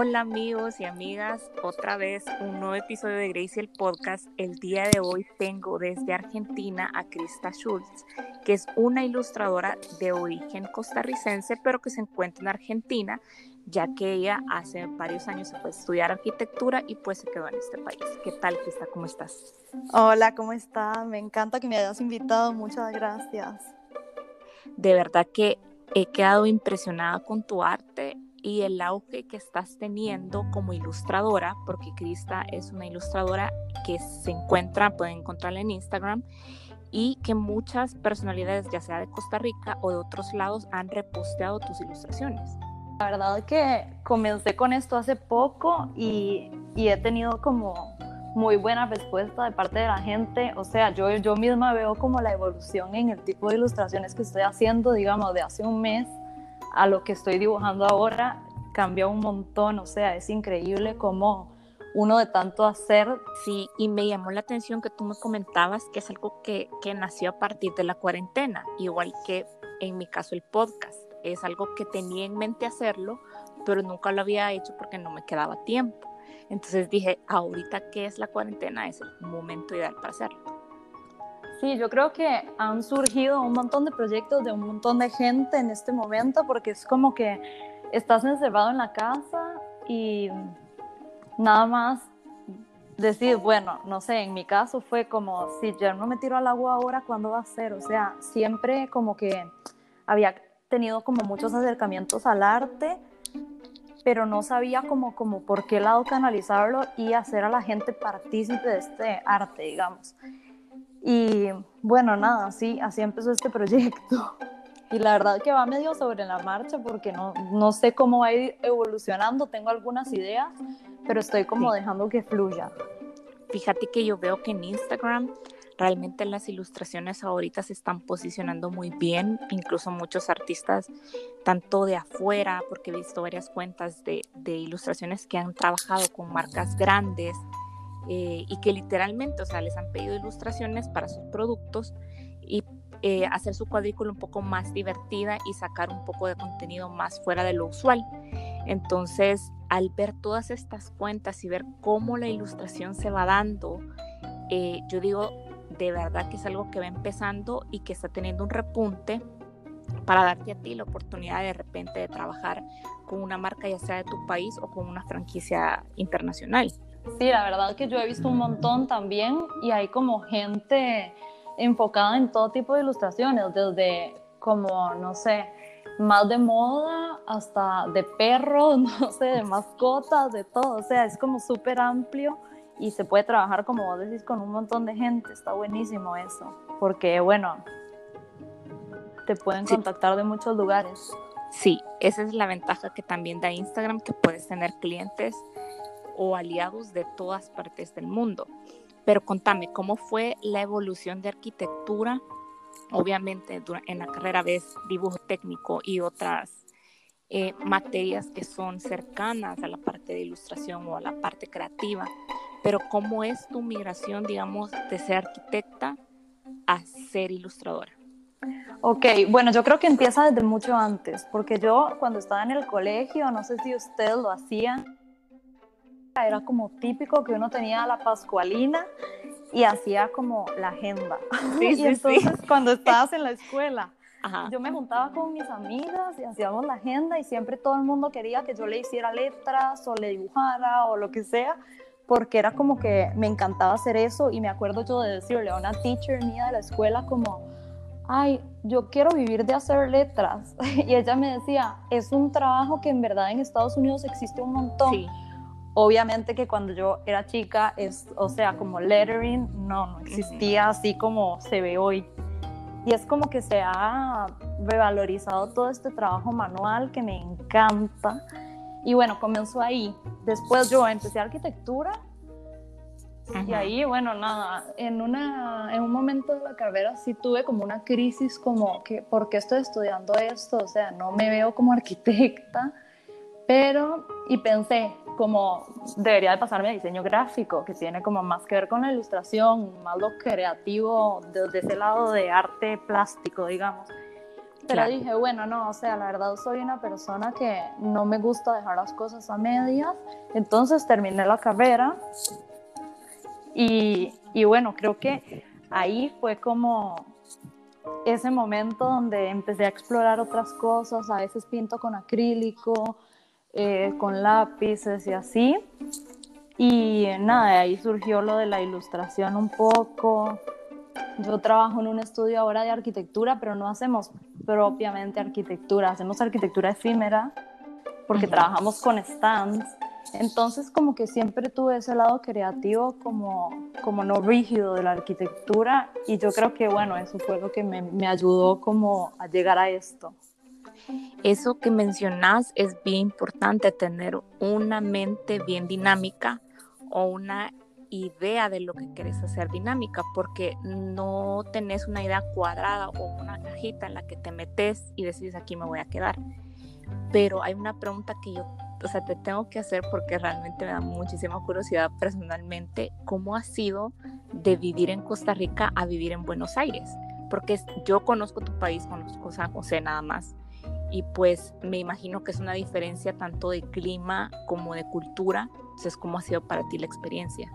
Hola amigos y amigas, otra vez un nuevo episodio de Gracie el podcast. El día de hoy tengo desde Argentina a Krista Schultz, que es una ilustradora de origen costarricense, pero que se encuentra en Argentina, ya que ella hace varios años se fue a estudiar arquitectura y pues se quedó en este país. ¿Qué tal, Krista? ¿Cómo estás? Hola, ¿cómo estás? Me encanta que me hayas invitado, muchas gracias. De verdad que he quedado impresionada con tu arte y el auge que estás teniendo como ilustradora, porque Krista es una ilustradora que se encuentra, pueden encontrarla en Instagram, y que muchas personalidades, ya sea de Costa Rica o de otros lados, han reposteado tus ilustraciones. La verdad que comencé con esto hace poco y, y he tenido como muy buena respuesta de parte de la gente. O sea, yo, yo misma veo como la evolución en el tipo de ilustraciones que estoy haciendo, digamos, de hace un mes a lo que estoy dibujando ahora cambia un montón, o sea, es increíble cómo uno de tanto hacer. Sí, y me llamó la atención que tú me comentabas que es algo que, que nació a partir de la cuarentena, igual que en mi caso el podcast. Es algo que tenía en mente hacerlo, pero nunca lo había hecho porque no me quedaba tiempo. Entonces dije, ahorita que es la cuarentena es el momento ideal para hacerlo. Sí, yo creo que han surgido un montón de proyectos de un montón de gente en este momento porque es como que estás encerrado en la casa y nada más decir, bueno, no sé, en mi caso fue como, si yo no me tiro al agua ahora, ¿cuándo va a ser? O sea, siempre como que había tenido como muchos acercamientos al arte, pero no sabía como, como por qué lado canalizarlo y hacer a la gente partícipe de este arte, digamos. Y bueno, nada, así, así empezó este proyecto. Y la verdad que va medio sobre la marcha porque no, no sé cómo va a ir evolucionando, tengo algunas ideas, pero estoy como dejando que fluya. Fíjate que yo veo que en Instagram realmente las ilustraciones ahorita se están posicionando muy bien, incluso muchos artistas, tanto de afuera, porque he visto varias cuentas de, de ilustraciones que han trabajado con marcas grandes eh, y que literalmente, o sea, les han pedido ilustraciones para sus productos y eh, hacer su cuadrícula un poco más divertida y sacar un poco de contenido más fuera de lo usual. Entonces, al ver todas estas cuentas y ver cómo la ilustración se va dando, eh, yo digo, de verdad que es algo que va empezando y que está teniendo un repunte para darte a ti la oportunidad de repente de trabajar con una marca ya sea de tu país o con una franquicia internacional. Sí, la verdad que yo he visto un montón también y hay como gente enfocada en todo tipo de ilustraciones, desde como, no sé, más de moda hasta de perros, no sé, de mascotas, de todo. O sea, es como súper amplio y se puede trabajar, como vos decís, con un montón de gente. Está buenísimo eso, porque bueno, te pueden contactar de muchos lugares. Sí, esa es la ventaja que también da Instagram, que puedes tener clientes o aliados de todas partes del mundo. Pero contame, ¿cómo fue la evolución de arquitectura? Obviamente en la carrera ves dibujo técnico y otras eh, materias que son cercanas a la parte de ilustración o a la parte creativa, pero ¿cómo es tu migración, digamos, de ser arquitecta a ser ilustradora? Ok, bueno, yo creo que empieza desde mucho antes, porque yo cuando estaba en el colegio, no sé si ustedes lo hacían, era como típico que uno tenía la pascualina y hacía como la agenda. y entonces cuando estabas en la escuela, yo me juntaba con mis amigas y hacíamos la agenda y siempre todo el mundo quería que yo le hiciera letras o le dibujara o lo que sea, porque era como que me encantaba hacer eso y me acuerdo yo de decirle a una teacher mía de la escuela como, ay, yo quiero vivir de hacer letras. y ella me decía, es un trabajo que en verdad en Estados Unidos existe un montón. Sí Obviamente que cuando yo era chica, es, o sea, como lettering, no, no existía así como se ve hoy. Y es como que se ha revalorizado todo este trabajo manual que me encanta. Y bueno, comenzó ahí. Después yo empecé arquitectura y ahí, bueno, nada, en, una, en un momento de la carrera sí tuve como una crisis como que, ¿por qué estoy estudiando esto? O sea, no me veo como arquitecta, pero, y pensé, como debería de pasarme a diseño gráfico, que tiene como más que ver con la ilustración, más lo creativo desde ese lado de arte plástico, digamos. Pero dije, bueno, no, o sea, la verdad soy una persona que no me gusta dejar las cosas a medias. Entonces terminé la carrera y, y bueno, creo que ahí fue como ese momento donde empecé a explorar otras cosas. A veces pinto con acrílico, eh, con lápices y así. Y nada, de ahí surgió lo de la ilustración un poco. Yo trabajo en un estudio ahora de arquitectura, pero no hacemos propiamente arquitectura, hacemos arquitectura efímera porque trabajamos con stands. Entonces como que siempre tuve ese lado creativo como, como no rígido de la arquitectura y yo creo que bueno, eso fue lo que me, me ayudó como a llegar a esto. Eso que mencionas es bien importante, tener una mente bien dinámica o una idea de lo que quieres hacer dinámica, porque no tenés una idea cuadrada o una cajita en la que te metes y decides aquí me voy a quedar. Pero hay una pregunta que yo, o sea, te tengo que hacer porque realmente me da muchísima curiosidad personalmente, ¿cómo ha sido de vivir en Costa Rica a vivir en Buenos Aires? Porque yo conozco tu país, conozco San José nada más, y pues me imagino que es una diferencia tanto de clima como de cultura. Entonces, ¿cómo ha sido para ti la experiencia?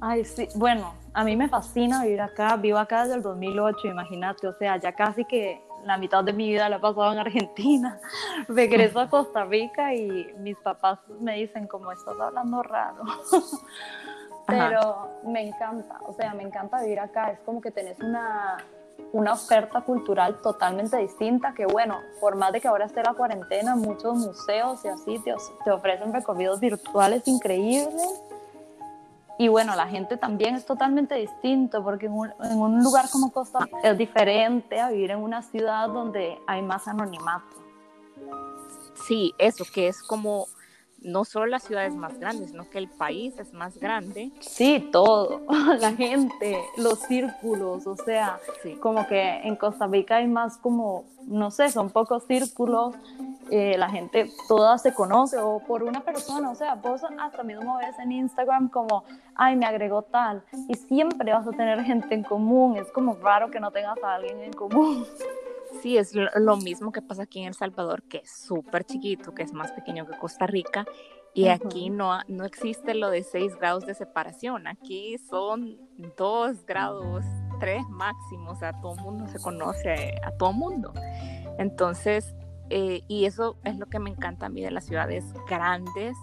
Ay, sí, bueno, a mí me fascina vivir acá, vivo acá desde el 2008, imagínate, o sea, ya casi que la mitad de mi vida la he pasado en Argentina. Regreso a Costa Rica y mis papás me dicen, como estás hablando raro. Pero me encanta, o sea, me encanta vivir acá, es como que tenés una, una oferta cultural totalmente distinta que bueno, por más de que ahora esté la cuarentena, muchos museos y así te, ofrecen recorridos virtuales increíbles. Y bueno, la gente también es totalmente distinto porque en un, en un lugar como Costa es diferente a vivir en una ciudad donde hay más anonimato. Sí, eso que es como no solo las ciudades más grandes, sino que el país es más grande. Sí, todo, la gente, los círculos, o sea, como que en Costa Rica hay más como, no sé, son pocos círculos, eh, la gente toda se conoce o por una persona, o sea, vos hasta mismo ves en Instagram como, ay, me agregó tal, y siempre vas a tener gente en común, es como raro que no tengas a alguien en común. Sí, es lo mismo que pasa aquí en El Salvador, que es súper chiquito, que es más pequeño que Costa Rica, y aquí no, no existe lo de 6 grados de separación, aquí son 2 grados, 3 máximos, o sea, todo el mundo se conoce a todo el mundo. Entonces, eh, y eso es lo que me encanta a mí de las ciudades grandes,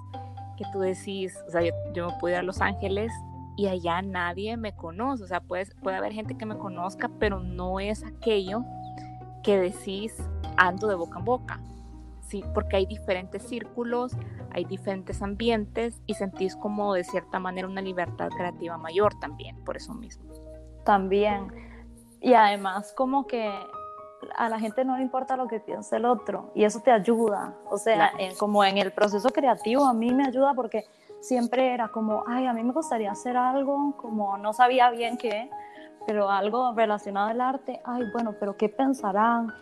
que tú decís, o sea, yo, yo me pude ir a Los Ángeles y allá nadie me conoce, o sea, puede, puede haber gente que me conozca, pero no es aquello que decís ando de boca en boca, ¿sí? Porque hay diferentes círculos, hay diferentes ambientes y sentís como de cierta manera una libertad creativa mayor también, por eso mismo. También. Y además como que a la gente no le importa lo que piense el otro y eso te ayuda. O sea, como en el proceso creativo a mí me ayuda porque siempre era como, ay, a mí me gustaría hacer algo, como no sabía bien qué, pero algo relacionado al arte, ay, bueno, pero ¿qué pensarán?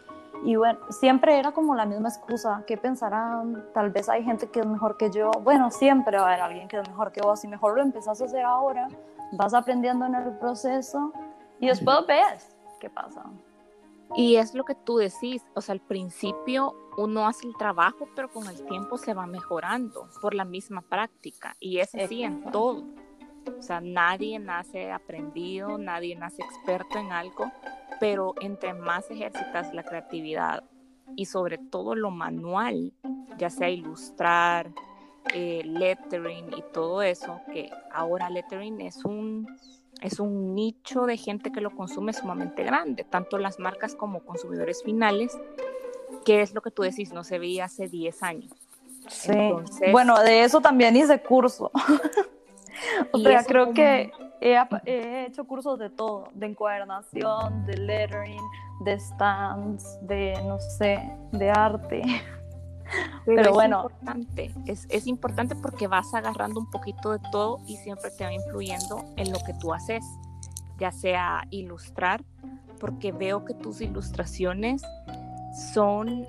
Y bueno, siempre era como la misma excusa, ¿qué pensarán? Tal vez hay gente que es mejor que yo. Bueno, siempre va a haber alguien que es mejor que vos. Y mejor lo empezás a hacer ahora, vas aprendiendo en el proceso y después ves qué pasa. Y es lo que tú decís, o sea, al principio uno hace el trabajo, pero con el tiempo se va mejorando por la misma práctica. Y es así en todo. O sea, nadie nace aprendido, nadie nace experto en algo, pero entre más ejercitas la creatividad y sobre todo lo manual, ya sea ilustrar, eh, lettering y todo eso, que ahora lettering es un, es un nicho de gente que lo consume sumamente grande, tanto las marcas como consumidores finales, que es lo que tú decís, no se veía hace 10 años. Sí. bueno, de eso también hice curso. o sea, creo que he, hecho cursos de todo, de encuadernación, de lettering, de stands, de, no sé, de arte. Pero, es bueno. Importante, es, es importante porque vas agarrando un poquito de todo y siempre te va influyendo en lo que tú haces, ya sea ilustrar, porque veo que tus ilustraciones son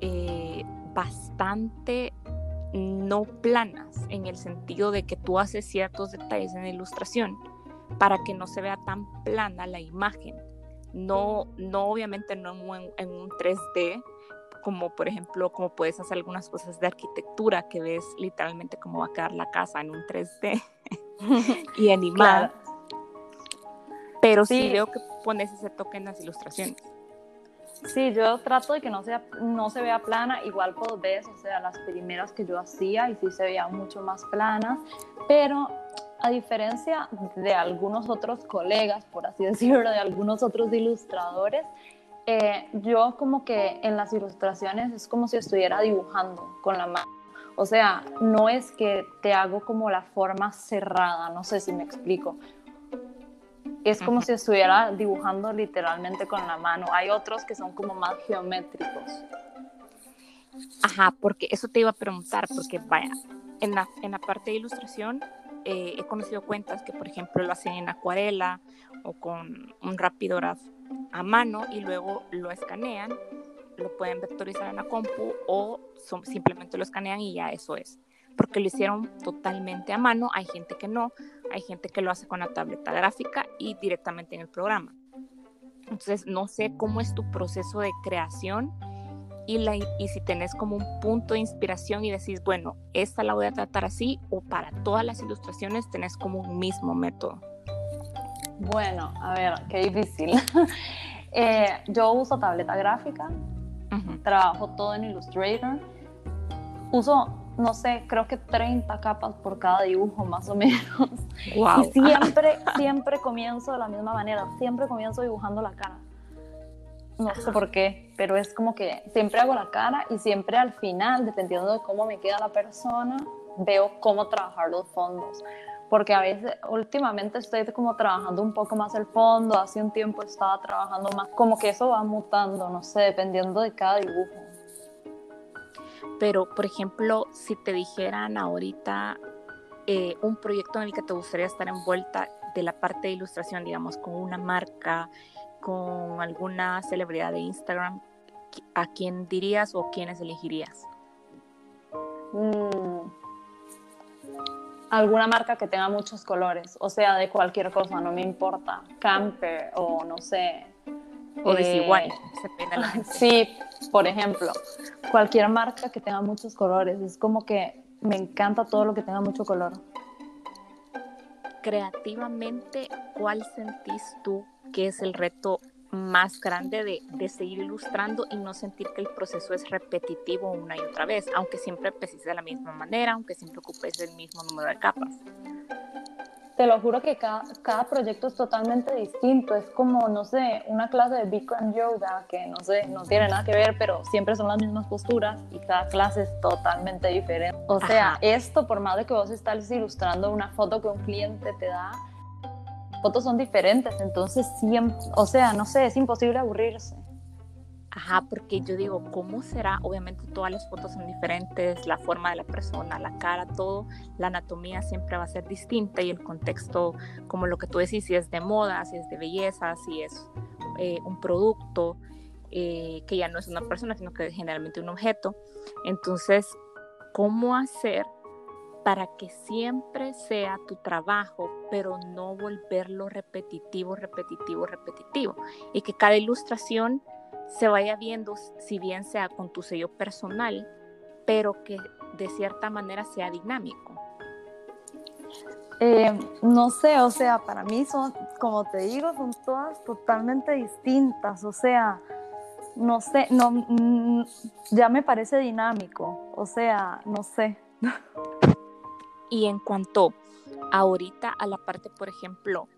eh, bastante no planas en el sentido de que tú haces ciertos detalles en la ilustración para que no se vea tan plana la imagen. no, no obviamente no en, en un 3D, como por ejemplo, como puedes hacer algunas cosas de arquitectura que ves literalmente cómo va a quedar la casa en un 3D y animada. Pero sí. veo que pones ese toque en las ilustraciones. Sí, yo trato de que no, sea, no se vea plana, igual por ves, o sea, las primeras que yo hacía y sí se veían mucho más planas, pero a diferencia de algunos otros colegas, por así decirlo, de algunos otros ilustradores, eh, yo como que en las ilustraciones es como si estuviera dibujando con la mano. O sea, no es que te hago como la forma cerrada, no sé si me explico. Es como si estuviera dibujando literalmente con la mano. Hay otros que son como más geométricos. Ajá, porque eso te iba a preguntar, porque vaya, en la, en la parte de ilustración eh, he conocido cuentas que, por ejemplo, lo hacen en acuarela o con un rapidograph a mano y luego lo escanean, lo pueden vectorizar en la compu o simplemente lo escanean y ya eso es. Porque lo hicieron totalmente a mano, hay gente que no, hay gente que lo hace con la tableta gráfica y directamente en el programa. Entonces, no sé cómo es tu proceso de creación y, la, y si tenés como un punto de inspiración y decís, bueno, esta la voy a tratar así o para todas las ilustraciones tenés como un mismo método. Bueno, a ver, qué difícil. Eh, yo uso tableta gráfica, trabajo todo en Illustrator, uso, no sé, creo que 30 capas por cada dibujo más o menos. Y siempre, siempre comienzo de la misma manera, siempre comienzo dibujando la cara. No sé por qué, pero es como que siempre hago la cara y siempre al final, dependiendo de cómo me queda la persona, veo cómo trabajar los fondos porque a veces últimamente estoy como trabajando un poco más el fondo, hace un tiempo estaba trabajando más, como que eso va mutando, no sé, dependiendo de cada dibujo. Pero, por ejemplo, si te dijeran ahorita eh, un proyecto en el que te gustaría estar envuelta de la parte de ilustración, digamos, con una marca, con alguna celebridad de Instagram, ¿a quién dirías o quiénes elegirías? Mm, alguna marca que tenga muchos colores, o sea, de cualquier cosa, no me importa, camper o no sé. O desigual, eh, Sí, por ejemplo, cualquier marca que tenga muchos colores, es como que me encanta todo lo que tenga mucho color. Creativamente, ¿cuál sentís tú que es el reto más grande de, de, seguir ilustrando y no sentir que el proceso es repetitivo una y otra vez, aunque siempre empecéis de la misma manera, aunque siempre ocupes el mismo número de capas. Te lo juro que cada, cada proyecto es totalmente distinto. Es como, no sé, una clase de Bikram Yoga que no sé, no tiene nada que ver, pero siempre son las mismas posturas y cada clase es totalmente diferente. O sea, esto, por más de que vos estés ilustrando una foto que un cliente te da, fotos son diferentes, entonces siempre, o sea, no sé, es imposible aburrirse. Ajá, porque yo digo, ¿cómo será? Obviamente todas las fotos son diferentes, la forma de la persona, la cara, todo, la anatomía siempre va a ser distinta y el contexto, como lo que tú decís, si es de moda, si es de belleza, si es eh, un producto, eh, que ya no es una persona, sino que es generalmente un objeto. Entonces, ¿cómo hacer para que siempre sea tu trabajo, pero no volverlo repetitivo, repetitivo, repetitivo. Y que cada ilustración se vaya viendo, si bien sea con tu sello personal, pero que de cierta manera sea dinámico. Eh, no sé, o sea, para mí son, como te digo, son todas totalmente distintas, o sea, no sé, no, ya me parece dinámico, o sea, no sé. Y en cuanto ahorita a la parte, por ejemplo,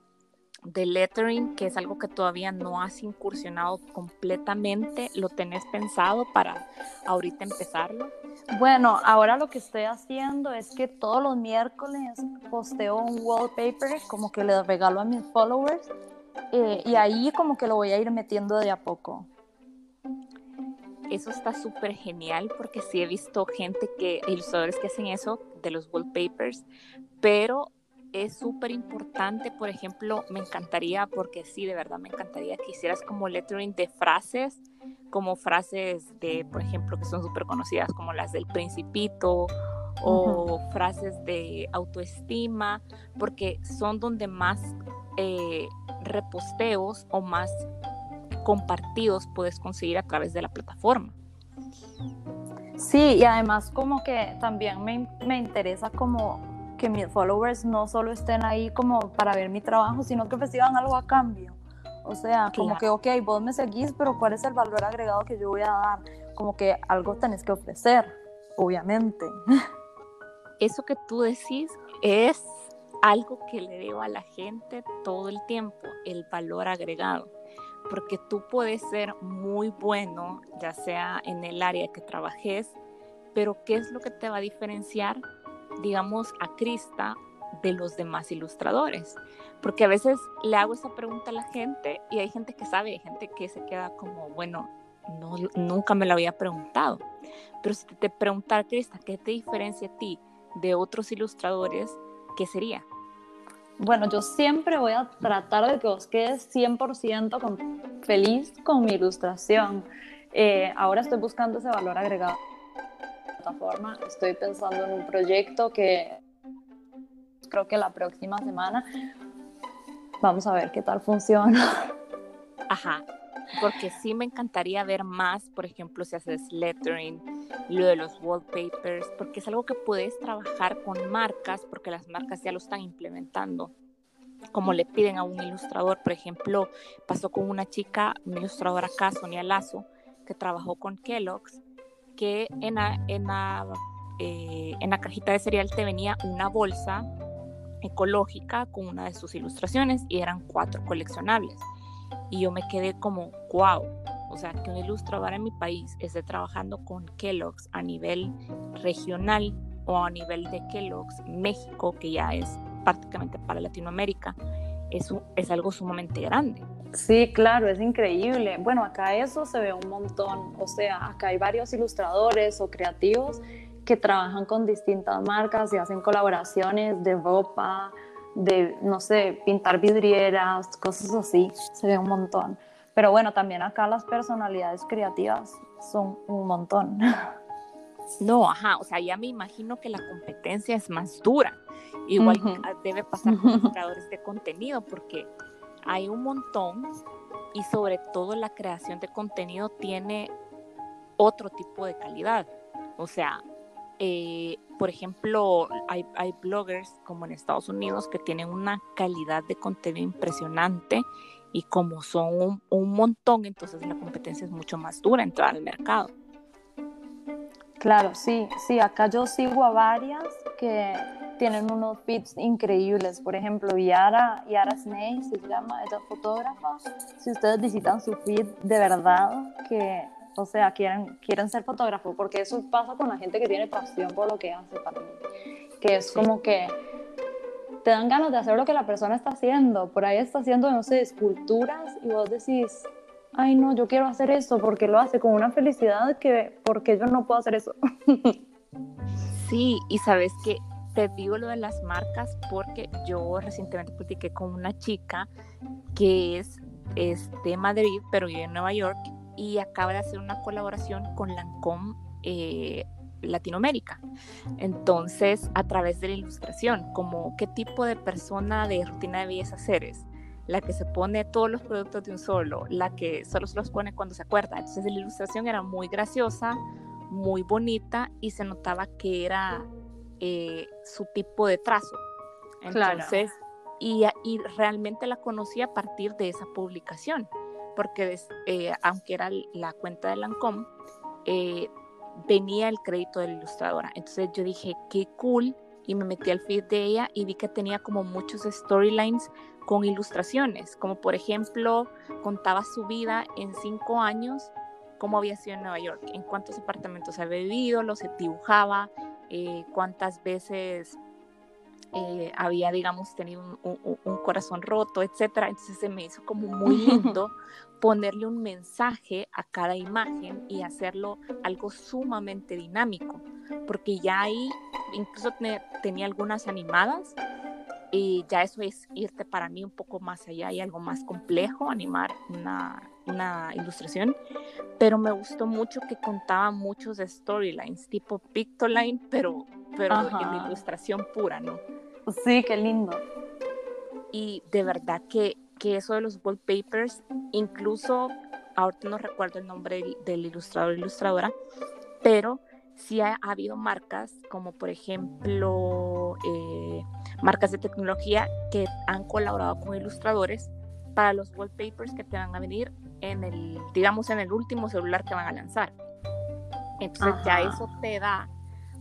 de lettering, que es algo que todavía no has incursionado completamente, ¿lo tenés pensado para ahorita empezarlo? Bueno, ahora lo que estoy haciendo es que todos los miércoles posteo un wallpaper, como que le regalo a mis followers, eh, y ahí como que lo voy a ir metiendo de a poco eso está súper genial porque sí he visto gente que, ilustradores que hacen eso de los wallpapers, pero es súper importante, por ejemplo, me encantaría, porque sí, de verdad me encantaría que hicieras como lettering de frases, como frases de, por ejemplo, que son súper conocidas como las del principito o frases de autoestima, porque son donde más eh, reposteos o más compartidos puedes conseguir a través de la plataforma. Sí, y además como que también me, me interesa como que mis followers no solo estén ahí como para ver mi trabajo, sino que reciban algo a cambio. O sea, como que, ok, vos me seguís, pero ¿cuál es el valor agregado que yo voy a dar? Como que algo tenés que ofrecer, obviamente. Eso que tú decís es algo que le debo a la gente todo el tiempo, el valor agregado. Porque tú puedes ser muy bueno, ya sea en el área que trabajes, pero ¿qué es lo que te va a diferenciar, digamos, a Crista de los demás ilustradores? Porque a veces le hago esa pregunta a la gente y hay gente que sabe, hay gente que se queda como, bueno, no, nunca me lo había preguntado. Pero si te, preguntara, Crista, ¿qué te diferencia a ti de otros ilustradores? ¿Qué sería? Bueno, yo siempre voy a tratar de que os quedes 100% con, feliz con mi ilustración. Eh, ahora estoy buscando ese valor agregado. Plataforma. Estoy pensando en un proyecto que creo que la próxima semana vamos a ver qué tal funciona. Ajá, porque sí me encantaría ver más, por ejemplo, si haces lettering, lo de los wallpapers, porque es algo que puedes trabajar con marcas, porque las marcas ya lo están implementando. Como le piden a un ilustrador, por ejemplo, pasó con una chica, una ilustradora acá, Sonia Lazo, que trabajó con Kellogg's, que en la, en la, eh, en la cajita de cereal te venía una bolsa ecológica con una de sus ilustraciones y eran cuatro coleccionables. Y yo me quedé como, wow, o sea, que un ilustrador en mi país esté trabajando con Kellogg's a nivel regional o a nivel de Kellogg's México, que ya es prácticamente para Latinoamérica, eso es algo sumamente grande. Sí, claro, es increíble. Bueno, acá eso se ve un montón. O sea, acá hay varios ilustradores o creativos que trabajan con distintas marcas y hacen colaboraciones de ropa, de, no sé, pintar vidrieras, cosas así, se ve un montón. Pero bueno, también acá las personalidades creativas son un montón. No, ajá, o sea, ya me imagino que la competencia es más dura. Igual debe pasar con los creadores de contenido, porque hay un montón y sobre todo la creación de contenido tiene otro tipo de calidad. O sea, eh, por ejemplo, hay, bloggers como en Estados Unidos que tienen una calidad de contenido impresionante y como son un, montón, entonces la competencia es mucho más dura entrar al mercado. Claro, sí, sí, acá yo sigo a varias que tienen unos feeds increíbles. Por ejemplo, Yara, Yara Snake se llama, ella fotógrafa. Si ustedes visitan su feed, de verdad que o sea, quieren, quieren ser fotógrafos, porque eso pasa con la gente que tiene pasión por lo que hace para mí, que es como que te dan ganas de hacer lo que la persona está haciendo, por ahí está haciendo, no sé, esculturas y vos decís, ay no, yo quiero hacer eso porque lo hace con una felicidad que, porque yo no puedo hacer eso. Sí, y sabes que te digo lo de las marcas porque yo recientemente platiqué con una chica que es, de Madrid, pero vive en Nueva York y acaba de hacer una colaboración con Lancome eh, Latinoamérica. Entonces, a través de la ilustración, como qué tipo de persona de rutina de belleza eres, la que se pone todos los productos de un solo, la que solo se los pone cuando se acuerda. Entonces, la ilustración era muy graciosa, muy bonita y se notaba que era eh, su tipo de trazo. Entonces, y, y realmente la conocí a partir de esa publicación porque eh, aunque era la cuenta de Lancome, eh, venía el crédito de la ilustradora. Entonces yo dije, qué cool, y me metí al feed de ella y vi que tenía como muchos storylines con ilustraciones, como por ejemplo contaba su vida en cinco años, cómo había sido en Nueva York, en cuántos apartamentos había vivido, los dibujaba, eh, cuántas veces eh, había, digamos, tenido un, corazón roto, etcétera. Entonces se me hizo como muy lindo ponerle un mensaje a cada imagen y hacerlo algo sumamente dinámico, porque ya ahí incluso tenía algunas animadas y ya eso es irte para mí un poco más allá y algo más complejo, animar una, una ilustración, pero me gustó mucho que contaba muchos storylines, tipo Pictoline, pero, pero en ilustración pura, ¿no? Sí, qué lindo. Y de verdad que, que eso de los wallpapers, incluso ahorita no recuerdo el nombre del, ilustrador o ilustradora, pero sí ha, habido marcas como por ejemplo eh, marcas de tecnología que han colaborado con ilustradores para los wallpapers que te van a venir en el, digamos, en el último celular que van a lanzar. Entonces ya eso te da,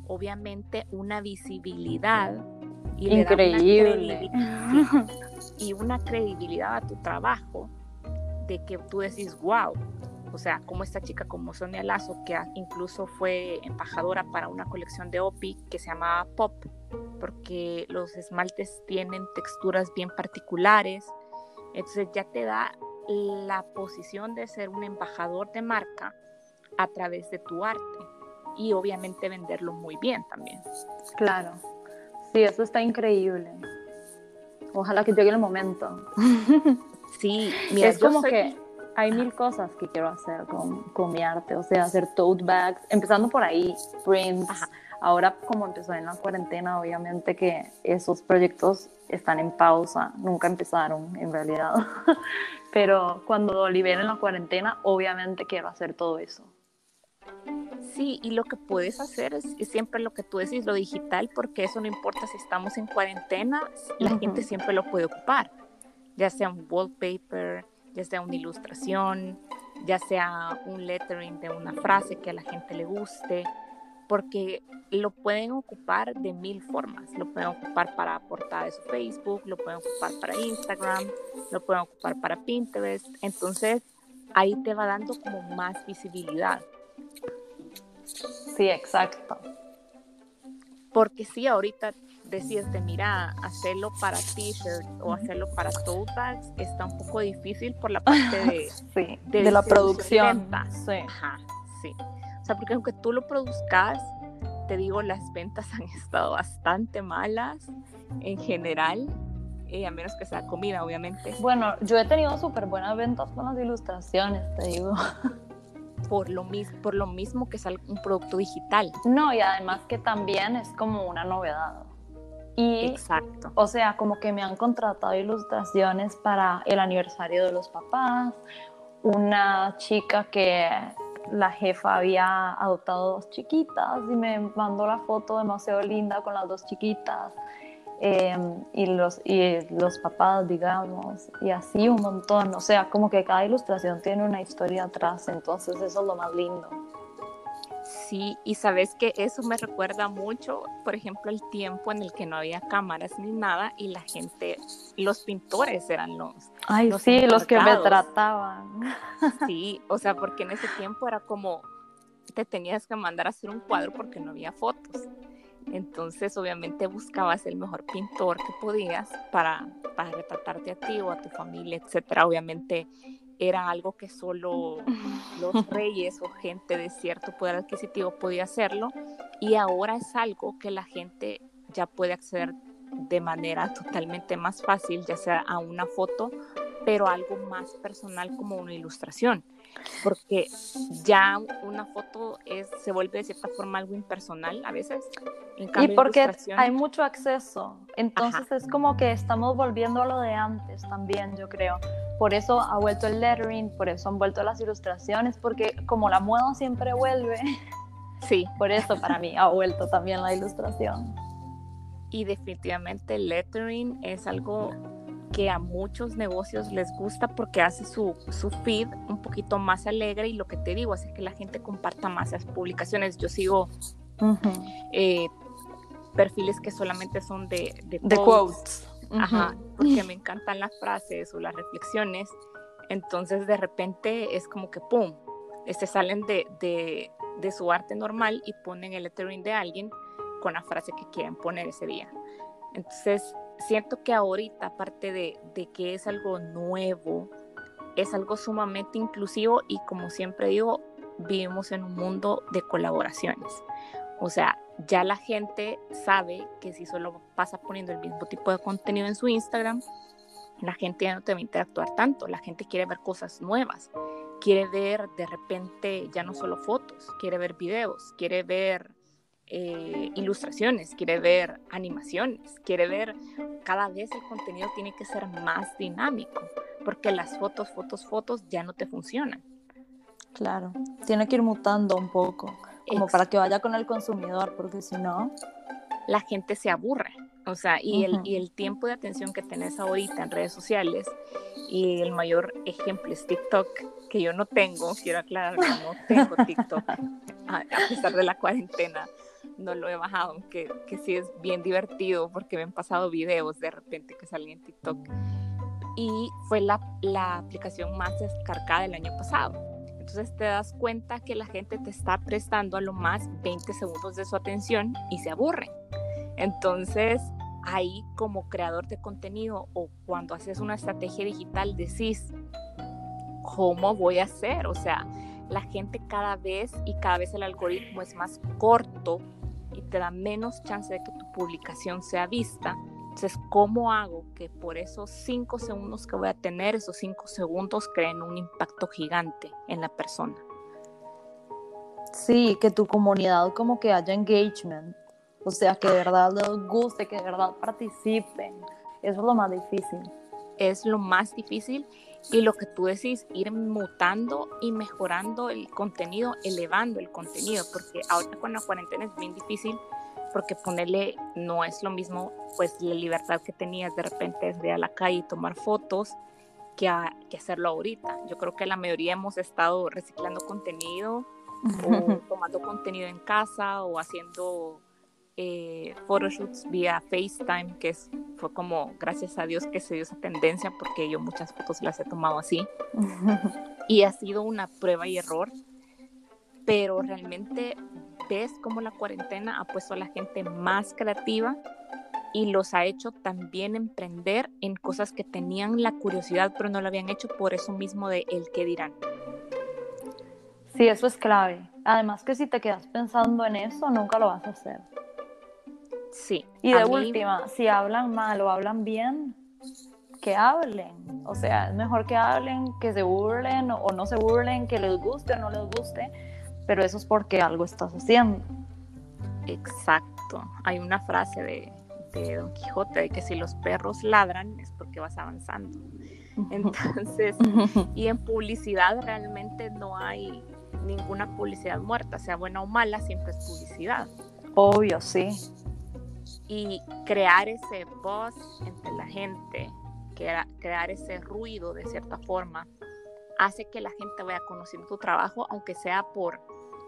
obviamente, una visibilidad. Y Increíble. y una credibilidad a tu trabajo de que tú decís, wow, o sea, como esta chica como Sonia Lazo, que incluso fue embajadora para una colección de OPI que se llamaba Pop, porque los esmaltes tienen texturas bien particulares, entonces ya te da la posición de ser un embajador de marca a través de tu arte y obviamente venderlo muy bien también. Claro, sí, eso está increíble. Ojalá que llegue el momento. Sí, mira, es como que hay mil cosas que quiero hacer con, con, mi arte, o sea, hacer tote bags, empezando por ahí, prints. Ahora, como empezó en la cuarentena, obviamente que esos proyectos están en pausa, nunca empezaron en realidad. Pero cuando liberen la cuarentena, obviamente quiero hacer todo eso. Sí, y lo que puedes hacer es, siempre lo que tú decís, lo digital, porque eso no importa si estamos en cuarentena, la gente siempre lo puede ocupar, ya sea un wallpaper, ya sea una ilustración, ya sea un lettering de una frase que a la gente le guste, porque lo pueden ocupar de mil formas. Lo pueden ocupar para portada de su Facebook, lo pueden ocupar para Instagram, lo pueden ocupar para Pinterest. Entonces, ahí te va dando como más visibilidad. Sí, exacto. Porque sí, ahorita decirte, mira, hacerlo para t-shirt o hacerlo para tote bags está un poco difícil por la parte de, de, la producción. Sí. Ajá, sí. O sea, porque aunque tú lo produzcas, te digo, las ventas han estado bastante malas en general, eh, a menos que sea comida, obviamente. Bueno, yo he tenido súper buenas ventas con las ilustraciones, te digo. por lo, mismo, por lo mismo que es un producto digital. No, y además que también es como una novedad. Y, Exacto. O sea, como que me han contratado ilustraciones para el aniversario de los papás, una chica que la jefa había adoptado dos chiquitas y me mandó la foto demasiado linda con las dos chiquitas. Em, y, los, y los papás, digamos, y así un montón. O sea, como que cada ilustración tiene una historia atrás, entonces eso es lo más lindo. Sí, y sabes que eso me recuerda mucho, por ejemplo, el tiempo en el que no había cámaras ni nada y la gente, los pintores eran los. Ay, sí, los que me trataban. Sí, o sea, porque en ese tiempo era como te tenías que mandar a hacer un cuadro porque no había fotos. Entonces, obviamente, buscabas el mejor pintor que podías para, para retratarte a ti o a tu familia, etcétera. Obviamente, era algo que solo los reyes o gente de cierto poder adquisitivo podía hacerlo. Y ahora es algo que la gente ya puede acceder de manera totalmente más fácil, ya sea a una foto, pero algo más personal como una ilustración porque ya una foto es, se vuelve de cierta forma algo impersonal a veces. y porque hay mucho acceso, entonces es como que estamos volviendo a lo de antes también, yo creo. Por eso ha vuelto el lettering, por eso han vuelto las ilustraciones, porque como la moda siempre vuelve, sí. por eso para mí ha vuelto también la ilustración. Y definitivamente el lettering es algo que a muchos negocios les gusta porque hace su, su, feed un poquito más alegre y lo que te digo, hace que la gente comparta más las publicaciones. Yo sigo eh, perfiles que solamente son de, de, quotes, Ajá, porque me encantan las frases o las reflexiones. Entonces de repente es como que, ¡pum!, este, salen de, de, de su arte normal y ponen el lettering de alguien con la frase que quieren poner ese día. Entonces, siento que ahorita, aparte de, que es algo nuevo, es algo sumamente inclusivo y como siempre digo, vivimos en un mundo de colaboraciones. O sea, ya la gente sabe que si solo pasa poniendo el mismo tipo de contenido en su Instagram, la gente ya no te va a interactuar tanto, la gente quiere ver cosas nuevas, quiere ver de repente ya no solo fotos, quiere ver videos, quiere ver eh, ilustraciones, quiere ver animaciones, quiere ver cada vez el contenido tiene que ser más dinámico, porque las fotos, fotos, fotos ya no te funcionan. Claro, tiene que ir mutando un poco, como para que vaya con el consumidor, porque si no... La gente se aburre, o sea, y, el, y el tiempo de atención que tenés ahorita en redes sociales, y el mayor ejemplo es TikTok, que yo no tengo, quiero aclarar, no tengo TikTok, a, pesar de la cuarentena, no lo he bajado, aunque que sí es bien divertido porque me han pasado videos de repente que salen en TikTok. Y fue la, la aplicación más descargada del año pasado entonces te das cuenta que la gente te está prestando a lo más 20 segundos de su atención y se aburren. Entonces ahí como creador de contenido o cuando haces una estrategia digital decís, ¿cómo voy a hacer? O sea, la gente cada vez y cada vez el algoritmo es más corto y te da menos chance de que tu publicación sea vista. Entonces, ¿cómo hago que por esos cinco segundos que voy a tener, esos cinco segundos creen un impacto gigante en la persona? Sí, que tu comunidad como que haya engagement, o sea, que de verdad les guste, que de verdad participen. Eso es lo más difícil. Es lo más difícil y lo que tú decís, ir mutando y mejorando el contenido, elevando el contenido, porque ahorita con la cuarentena es bien difícil porque ponerle no es lo mismo, pues la libertad que tenías de repente de ir a la calle y tomar fotos que, que hacerlo ahorita. Yo creo que la mayoría hemos estado reciclando contenido o tomando contenido en casa o haciendo eh, photoshoots vía FaceTime, que es, fue como, gracias a Dios que se dio esa tendencia, porque yo muchas fotos las he tomado así. y ha sido una prueba y error, pero realmente ves cómo la cuarentena ha puesto a la gente más creativa y los ha hecho también emprender en cosas que tenían la curiosidad pero no lo habían hecho por eso mismo de el que dirán. Sí, eso es clave. Además que si te quedas pensando en eso, nunca lo vas a hacer. Sí. Y de última, si hablan mal o hablan bien, que hablen. O sea, es mejor que hablen, que se burlen o no se burlen, que les guste o no les guste pero eso es porque algo estás haciendo. Exacto. Hay una frase de, Don Quijote de que si los perros ladran es porque vas avanzando. Entonces, y en publicidad realmente no hay ninguna publicidad muerta, sea buena o mala, siempre es publicidad. Obvio, sí. Y crear ese voz entre la gente, crear ese ruido de cierta forma, hace que la gente vaya conociendo tu trabajo, aunque sea por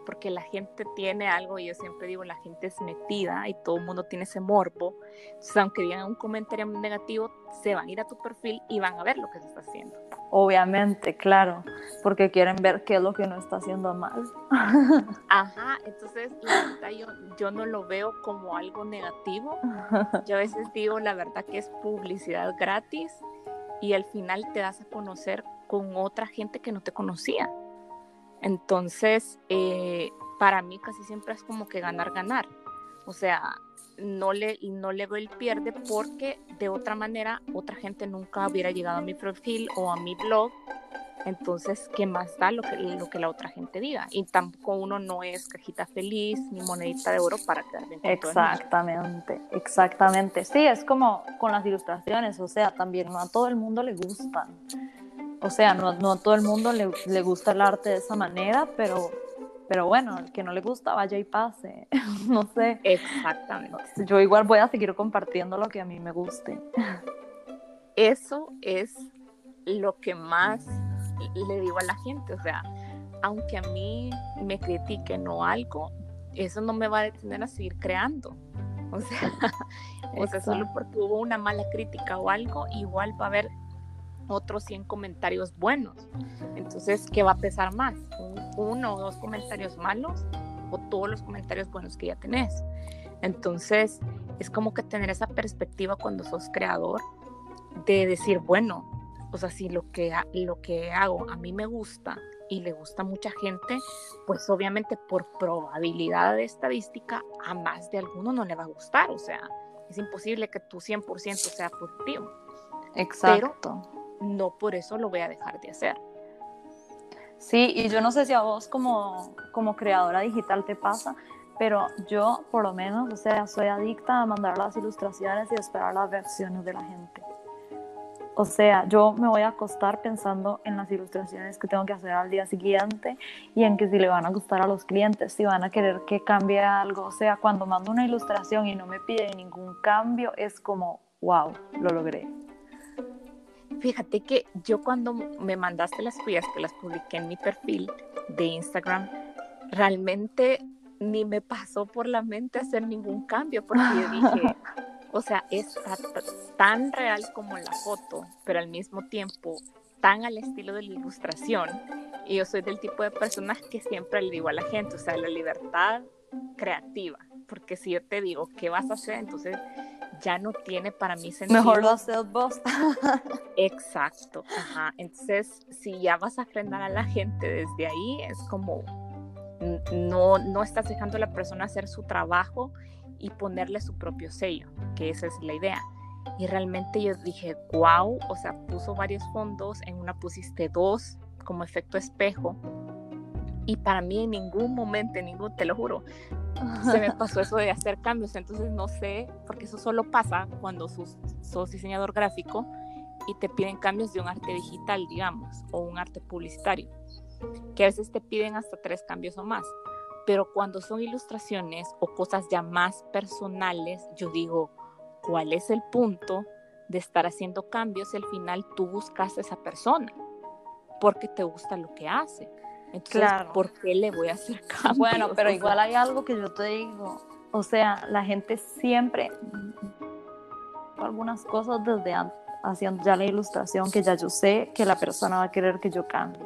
porque la gente tiene algo, y yo siempre digo, la gente es metida y todo el mundo tiene ese morbo. Entonces, aunque digan un comentario negativo, se van a ir a tu perfil y van a ver lo que se está haciendo. Obviamente, claro, porque quieren ver qué es lo que no está haciendo mal. Ajá, entonces la verdad yo, yo no lo veo como algo negativo. Yo a veces digo, la verdad que es publicidad gratis y al final te das a conocer con otra gente que no te conocía. Entonces, eh, para mí casi siempre es como que ganar, ganar. O sea, no le, no le veo el pierde porque de otra manera otra gente nunca hubiera llegado a mi perfil o a mi blog. Entonces, ¿qué más da lo que, lo que la otra gente diga? Y tampoco uno no es cajita feliz ni monedita de oro para quedar bien Exactamente, exactamente. Sí, es como con las ilustraciones, o sea, también no a todo el mundo le gustan. O sea, no, no a todo el mundo le, le, gusta el arte de esa manera, pero, pero bueno, el que no le gusta vaya y pase. no sé. Exactamente. Yo igual voy a seguir compartiendo lo que a mí me guste. Eso es lo que más le digo a la gente. O sea, aunque a mí me critiquen o algo, eso no me va a detener a seguir creando. O sea, o sea, solo porque hubo una mala crítica o algo, igual va a haber otros 100 comentarios buenos. Entonces, ¿qué va a pesar más? ¿Uno o dos comentarios malos o todos los comentarios buenos que ya tenés? Entonces, es como que tener esa perspectiva cuando sos creador de decir, bueno, o sea, si lo que, lo que hago a mí me gusta y le gusta a mucha gente, pues obviamente por probabilidad de estadística a más de alguno no le va a gustar. O sea, es imposible que tu 100% sea positivo. Exacto no por eso lo voy a dejar de hacer. Sí, y yo no sé si a vos como, como creadora digital te pasa, pero yo por lo menos, o sea, soy adicta a mandar las ilustraciones y esperar las versiones de la gente. O sea, yo me voy a acostar pensando en las ilustraciones que tengo que hacer al día siguiente y en que si le van a gustar a los clientes, si van a querer que cambie algo. O sea, cuando mando una ilustración y no me pide ningún cambio, es como, wow, lo logré. Fíjate que yo cuando me mandaste las tuyas, que las publiqué en mi perfil de Instagram, realmente ni me pasó por la mente hacer ningún cambio, porque yo dije, o sea, es tan real como la foto, pero al mismo tiempo tan al estilo de la ilustración. Y yo soy del tipo de personas que siempre le digo a la gente, o sea, la libertad creativa, porque si yo te digo qué vas a hacer, entonces ya no tiene para mí sentido. Mejor lo haces vos. Exacto, ajá. Entonces, si ya vas a frenar a la gente desde ahí, es como no, no estás dejando a la persona hacer su trabajo y ponerle su propio sello, que esa es la idea. Y realmente yo dije, wow, o sea, puso varios fondos, en una pusiste dos como efecto espejo. Y para mí en ningún momento, en ningún, te lo juro, se me pasó eso de hacer cambios. Entonces no sé, porque eso solo pasa cuando sos, diseñador gráfico y te piden cambios de un arte digital, digamos, o un arte publicitario, que a veces te piden hasta tres cambios o más. Pero cuando son ilustraciones o cosas ya más personales, yo digo, ¿cuál es el punto de estar haciendo cambios si al final tú buscas a esa persona? Porque te gusta lo que hace. Entonces, claro. ¿por qué le voy a hacer cambios? Bueno, pero igual hay algo que yo te digo. O sea, la gente siempre algunas cosas desde antes, haciendo ya la ilustración que ya yo sé que la persona va a querer que yo cambie.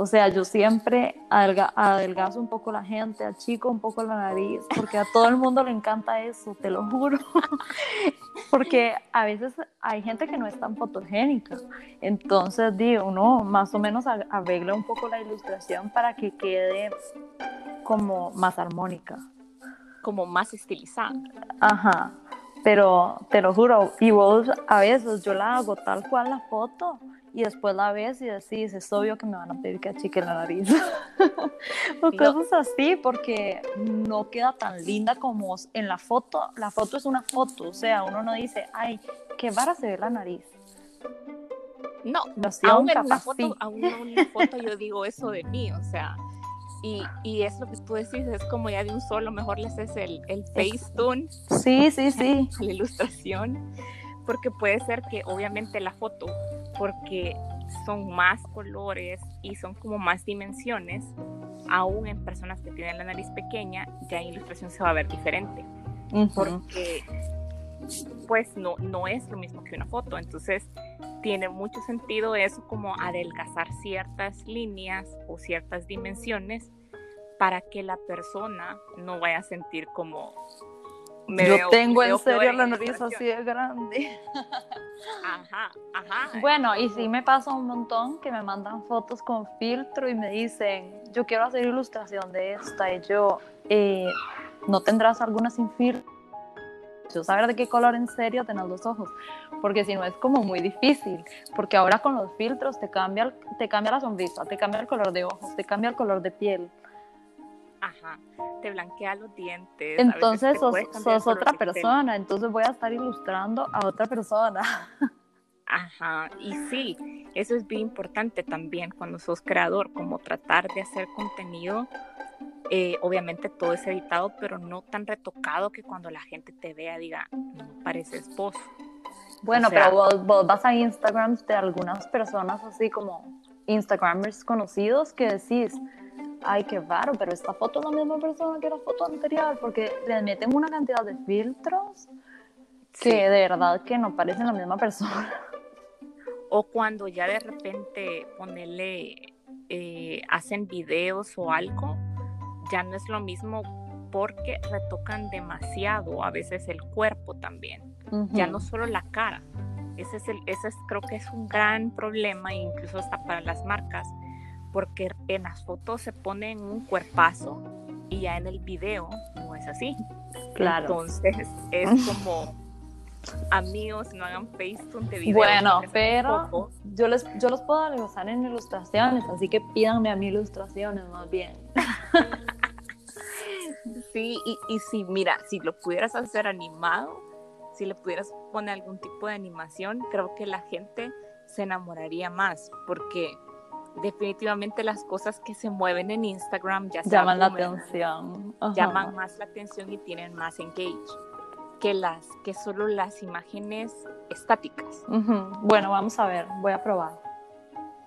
O sea, yo siempre adelgazo un poco la gente, achico un poco la nariz, porque a todo el mundo le encanta eso, te lo juro. porque a veces hay gente que no es tan fotogénica. Entonces, digo, uno más o menos arregla un poco la ilustración para que quede como más armónica. Como más estilizada. Ajá. Pero te lo juro, y vos a veces yo la hago tal cual la foto y después la ves y decís, es obvio que me van a pedir que achique la nariz. o cosas así, porque no queda tan linda como en la foto. La foto es una foto, o sea, uno no dice, ay, qué vara se ve la nariz. No, aún en, una foto, aún en una foto yo digo eso de mí, o sea, y, y, es lo que tú decís, es como ya de un solo, mejor le haces el, el Facetune. Sí, sí, sí. La ilustración, porque puede ser que obviamente la foto porque son más colores y son como más dimensiones, aún en personas que tienen la nariz pequeña, ya en ilustración se va a ver diferente. Porque pues no, no es lo mismo que una foto. Entonces tiene mucho sentido eso como adelgazar ciertas líneas o ciertas dimensiones para que la persona no vaya a sentir como yo tengo en serio la nariz así de grande. Ajá, ajá. Bueno, y sí me pasa un montón que me mandan fotos con filtro y me dicen, yo quiero hacer ilustración de esta y yo, eh, ¿no tendrás alguna sin filtro? Yo saber de qué color en serio tenés los ojos, porque si no es como muy difícil, porque ahora con los filtros te cambia, te cambia la sonrisa, te cambia el color de ojos, te cambia el color de piel. Ajá, te blanquea los dientes. Entonces sos, otra persona, entonces voy a estar ilustrando a otra persona. Ajá, y sí, eso es bien importante también cuando sos creador, como tratar de hacer contenido, eh, obviamente todo es editado, pero no tan retocado que cuando la gente te vea diga, no pareces vos. Bueno, pero vos, vos vas a Instagram de algunas personas así como Instagramers conocidos que decís, ay, qué raro, pero esta foto es la misma persona que la foto anterior, porque le meten una cantidad de filtros que de verdad que no parecen la misma persona. O cuando ya de repente ponerle, eh, hacen videos o algo, ya no es lo mismo porque retocan demasiado, a veces el cuerpo también, ya no solo la cara. Ese es, el, ese es, creo que es un gran problema, incluso hasta para las marcas, porque en las fotos se ponen un cuerpazo y ya en el video no es así. Claro. Entonces es como amigos, no hagan FaceTime de video. Bueno, pero yo les yo los puedo usar en ilustraciones, así que pídanme a mí ilustraciones más bien. sí, y, y si mira, si lo pudieras hacer animado, si le pudieras poner algún tipo de animación, creo que la gente se enamoraría más, porque definitivamente las cosas que se mueven en Instagram ya llaman la atención. Llaman más la atención y tienen más engage que las que solo las imágenes estáticas. Bueno, vamos a ver, voy a probar.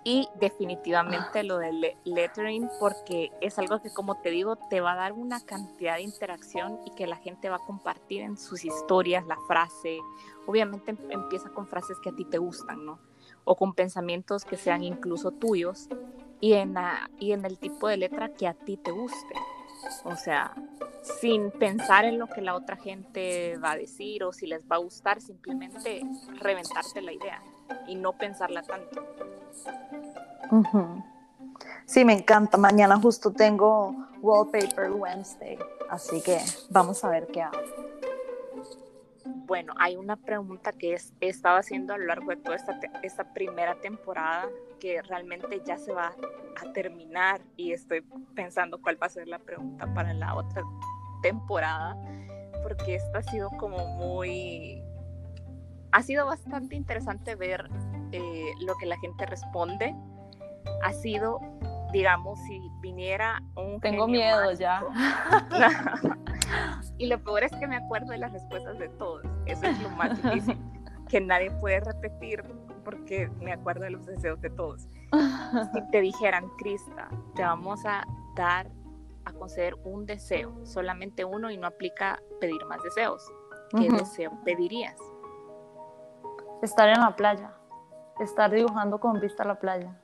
Y definitivamente lo del lettering, porque es algo que, como te digo, te va a dar una cantidad de interacción y que la gente va a compartir en sus historias la frase. Obviamente em, empieza con frases que a ti te gustan, ¿no? O con pensamientos que sean incluso tuyos y en, y en el tipo de letra que a ti te guste. O sea, sin pensar en lo que la otra gente va a decir o si les va a gustar, simplemente reventarte la idea y no pensarla tanto. Sí, me encanta. Mañana justo tengo Wallpaper Wednesday, así que vamos a ver qué hago. Bueno, hay una pregunta que he estado haciendo a lo largo de toda esta, esta primera temporada que realmente ya se va a terminar y estoy pensando cuál va a ser la pregunta para la otra temporada, porque esta ha sido como muy... Ha sido bastante interesante ver eh, lo que la gente responde. Ha sido, digamos, si viniera un... Tengo miedo ya. y lo peor es que me acuerdo de las respuestas de todos. Eso es lo más difícil, que nadie puede repetir porque me acuerdo de los deseos de todos. Si te dijeran, Crista, te vamos a dar a conceder un deseo, solamente uno y no aplica pedir más deseos. ¿Qué deseo pedirías? Estar en la playa, estar dibujando con vista a la playa.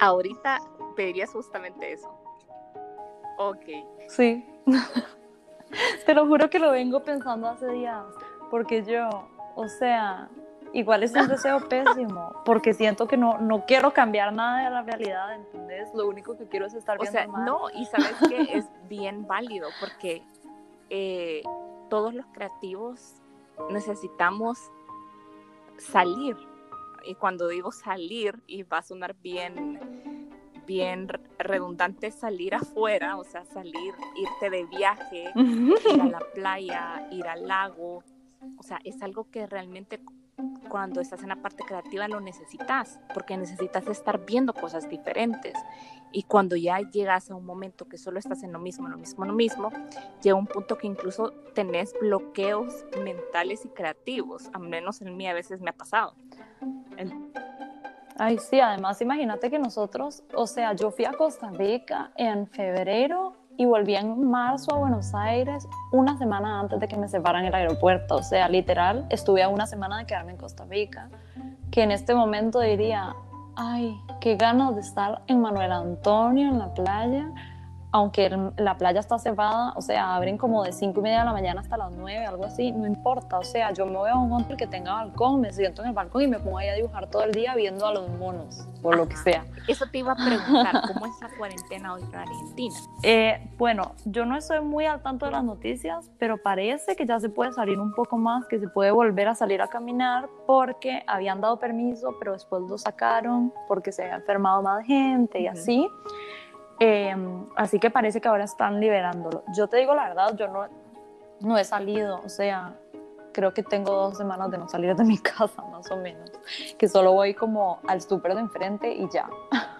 Ahorita pedirías justamente eso. Ok. Sí. Te lo juro que lo vengo pensando hace días, porque yo, o sea, igual es un deseo pésimo, porque siento que no, no quiero cambiar nada de la realidad, ¿entendés? Lo único que quiero es estar bien. O sea, no, y sabes que es bien válido, porque eh, todos los creativos necesitamos salir. Y cuando digo salir, y va a sonar bien, bien redundante, salir afuera, o sea, salir, irte de viaje, ir a la playa, ir al lago, o sea, es algo que realmente cuando estás en la parte creativa lo necesitas, porque necesitas estar viendo cosas diferentes. Y cuando ya llegas a un momento que solo estás en lo mismo, lo mismo, lo mismo, llega un punto que incluso tenés bloqueos mentales y creativos. Al menos en mí a veces me ha pasado. Ay, sí, además imagínate que nosotros, o sea, yo fui a Costa Rica en febrero y volví en marzo a Buenos Aires una semana antes de que me separan el aeropuerto. O sea, literal, estuve a una semana de quedarme en Costa Rica, que en este momento diría, ay, qué ganas de estar en Manuel Antonio, en la playa, aunque la playa está cerrada, o sea, abren como de 5 y media de la mañana hasta las 9, algo así, no importa, o sea, yo me voy a un hotel que tenga balcón, me siento en el balcón y me pongo ahí a dibujar todo el día viendo a los monos, por lo que sea. Eso te iba a preguntar, ¿cómo es la cuarentena hoy en Argentina? Eh, bueno, yo no estoy muy al tanto de las noticias, pero parece que ya se puede salir un poco más, que se puede volver a salir a caminar, porque habían dado permiso, pero después lo sacaron porque se había enfermado más gente y así. Em, así que parece que ahora están liberándolo. Yo te digo la verdad, yo no, no he salido, o sea, creo que tengo dos semanas de no salir de mi casa, más o menos, que solo voy como al súper de enfrente y ya.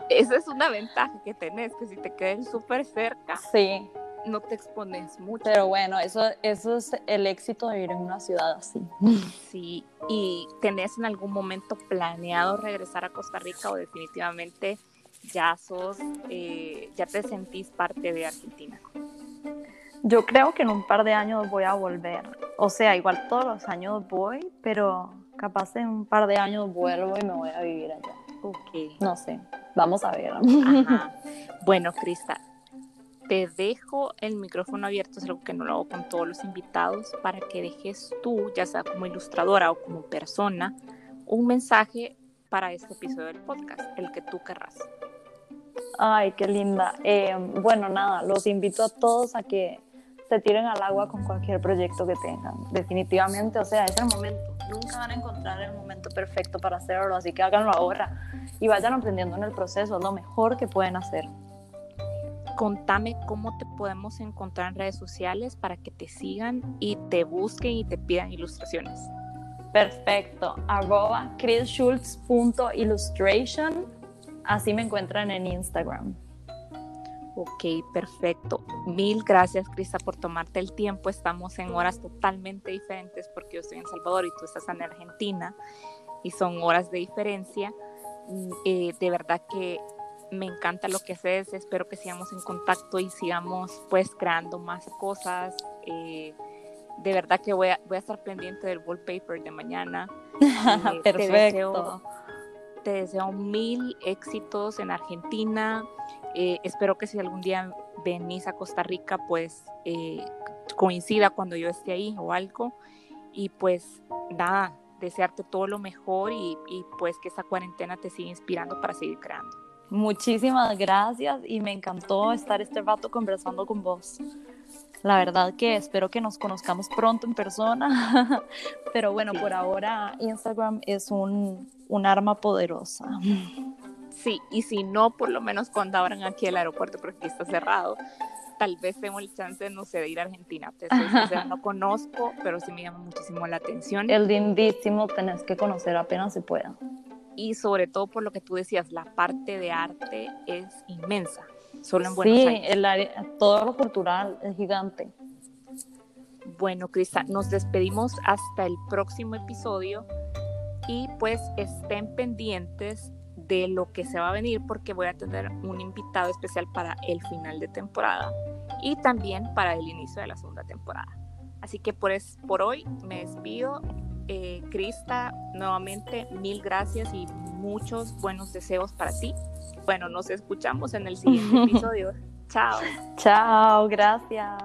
Esa es una ventaja que tenés, que si te queden súper cerca, sí. no te expones mucho. Pero bueno, eso, eso es el éxito de vivir en una ciudad así. Sí, y tenés en algún momento planeado regresar a Costa Rica o definitivamente ya sos, eh, ya te sentís parte de Argentina? Yo creo que en un par de años voy a volver. O sea, igual todos los años voy, pero capaz en un par de años vuelvo y me voy a vivir allá. Okay. No sé, vamos a ver. Bueno, Crista, te dejo el micrófono abierto, es algo que no lo hago con todos los invitados, para que dejes tú, ya sea como ilustradora o como persona, un mensaje para este episodio del podcast, el que tú querrás. Ay, qué linda. Eh, bueno, nada, los invito a todos a que se tiren al agua con cualquier proyecto que tengan. Definitivamente, o sea, es el momento. Nunca van a encontrar el momento perfecto para hacerlo, así que háganlo ahora y vayan aprendiendo en el proceso, es lo mejor que pueden hacer. contame cómo te podemos encontrar en redes sociales para que te sigan y te busquen y te pidan ilustraciones. Perfecto. Arroba chrisschultz.illustration. Así me encuentran en Instagram. Ok, perfecto. Mil gracias, Crista, por tomarte el tiempo. Estamos en horas totalmente diferentes porque yo estoy en Salvador y tú estás en Argentina y son horas de diferencia. Mm, eh, de verdad que me encanta lo que haces. Espero que sigamos en contacto y sigamos pues creando más cosas. Eh, de verdad que voy a, voy a estar pendiente del wallpaper de mañana. Eh, perfecto. Te deseo mil éxitos en Argentina eh, espero que si algún día venís a Costa Rica, pues eh, coincida cuando yo esté ahí o algo. Y pues nada, desearte todo lo mejor y, y pues que esta cuarentena te siga inspirando para seguir creando. Muchísimas gracias y me encantó estar este rato conversando con vos. La verdad que espero que nos conozcamos pronto en persona, pero bueno, por ahora Instagram es un, un arma poderosa. Sí, y si no, por lo menos cuando abran aquí el aeropuerto, porque aquí está cerrado, tal vez tengo el chance, no sé, de ir a Argentina. No conozco, pero sí me llama muchísimo la atención. El lindísimo tenés que conocer apenas se pueda. Y sobre todo por lo que tú decías, la parte de arte es inmensa, solo en Buenos Aires. Sí, el área, todo lo cultural es gigante. Bueno, Crista, nos despedimos hasta el próximo episodio y pues estén pendientes de lo que se va a venir porque voy a tener un invitado especial para el final de temporada y también para el inicio de la segunda temporada. Así que por, es, por hoy me despido. Eh, Crista, nuevamente mil gracias y muchos buenos deseos para ti. Bueno, nos escuchamos en el siguiente episodio. Chao. Chao, gracias.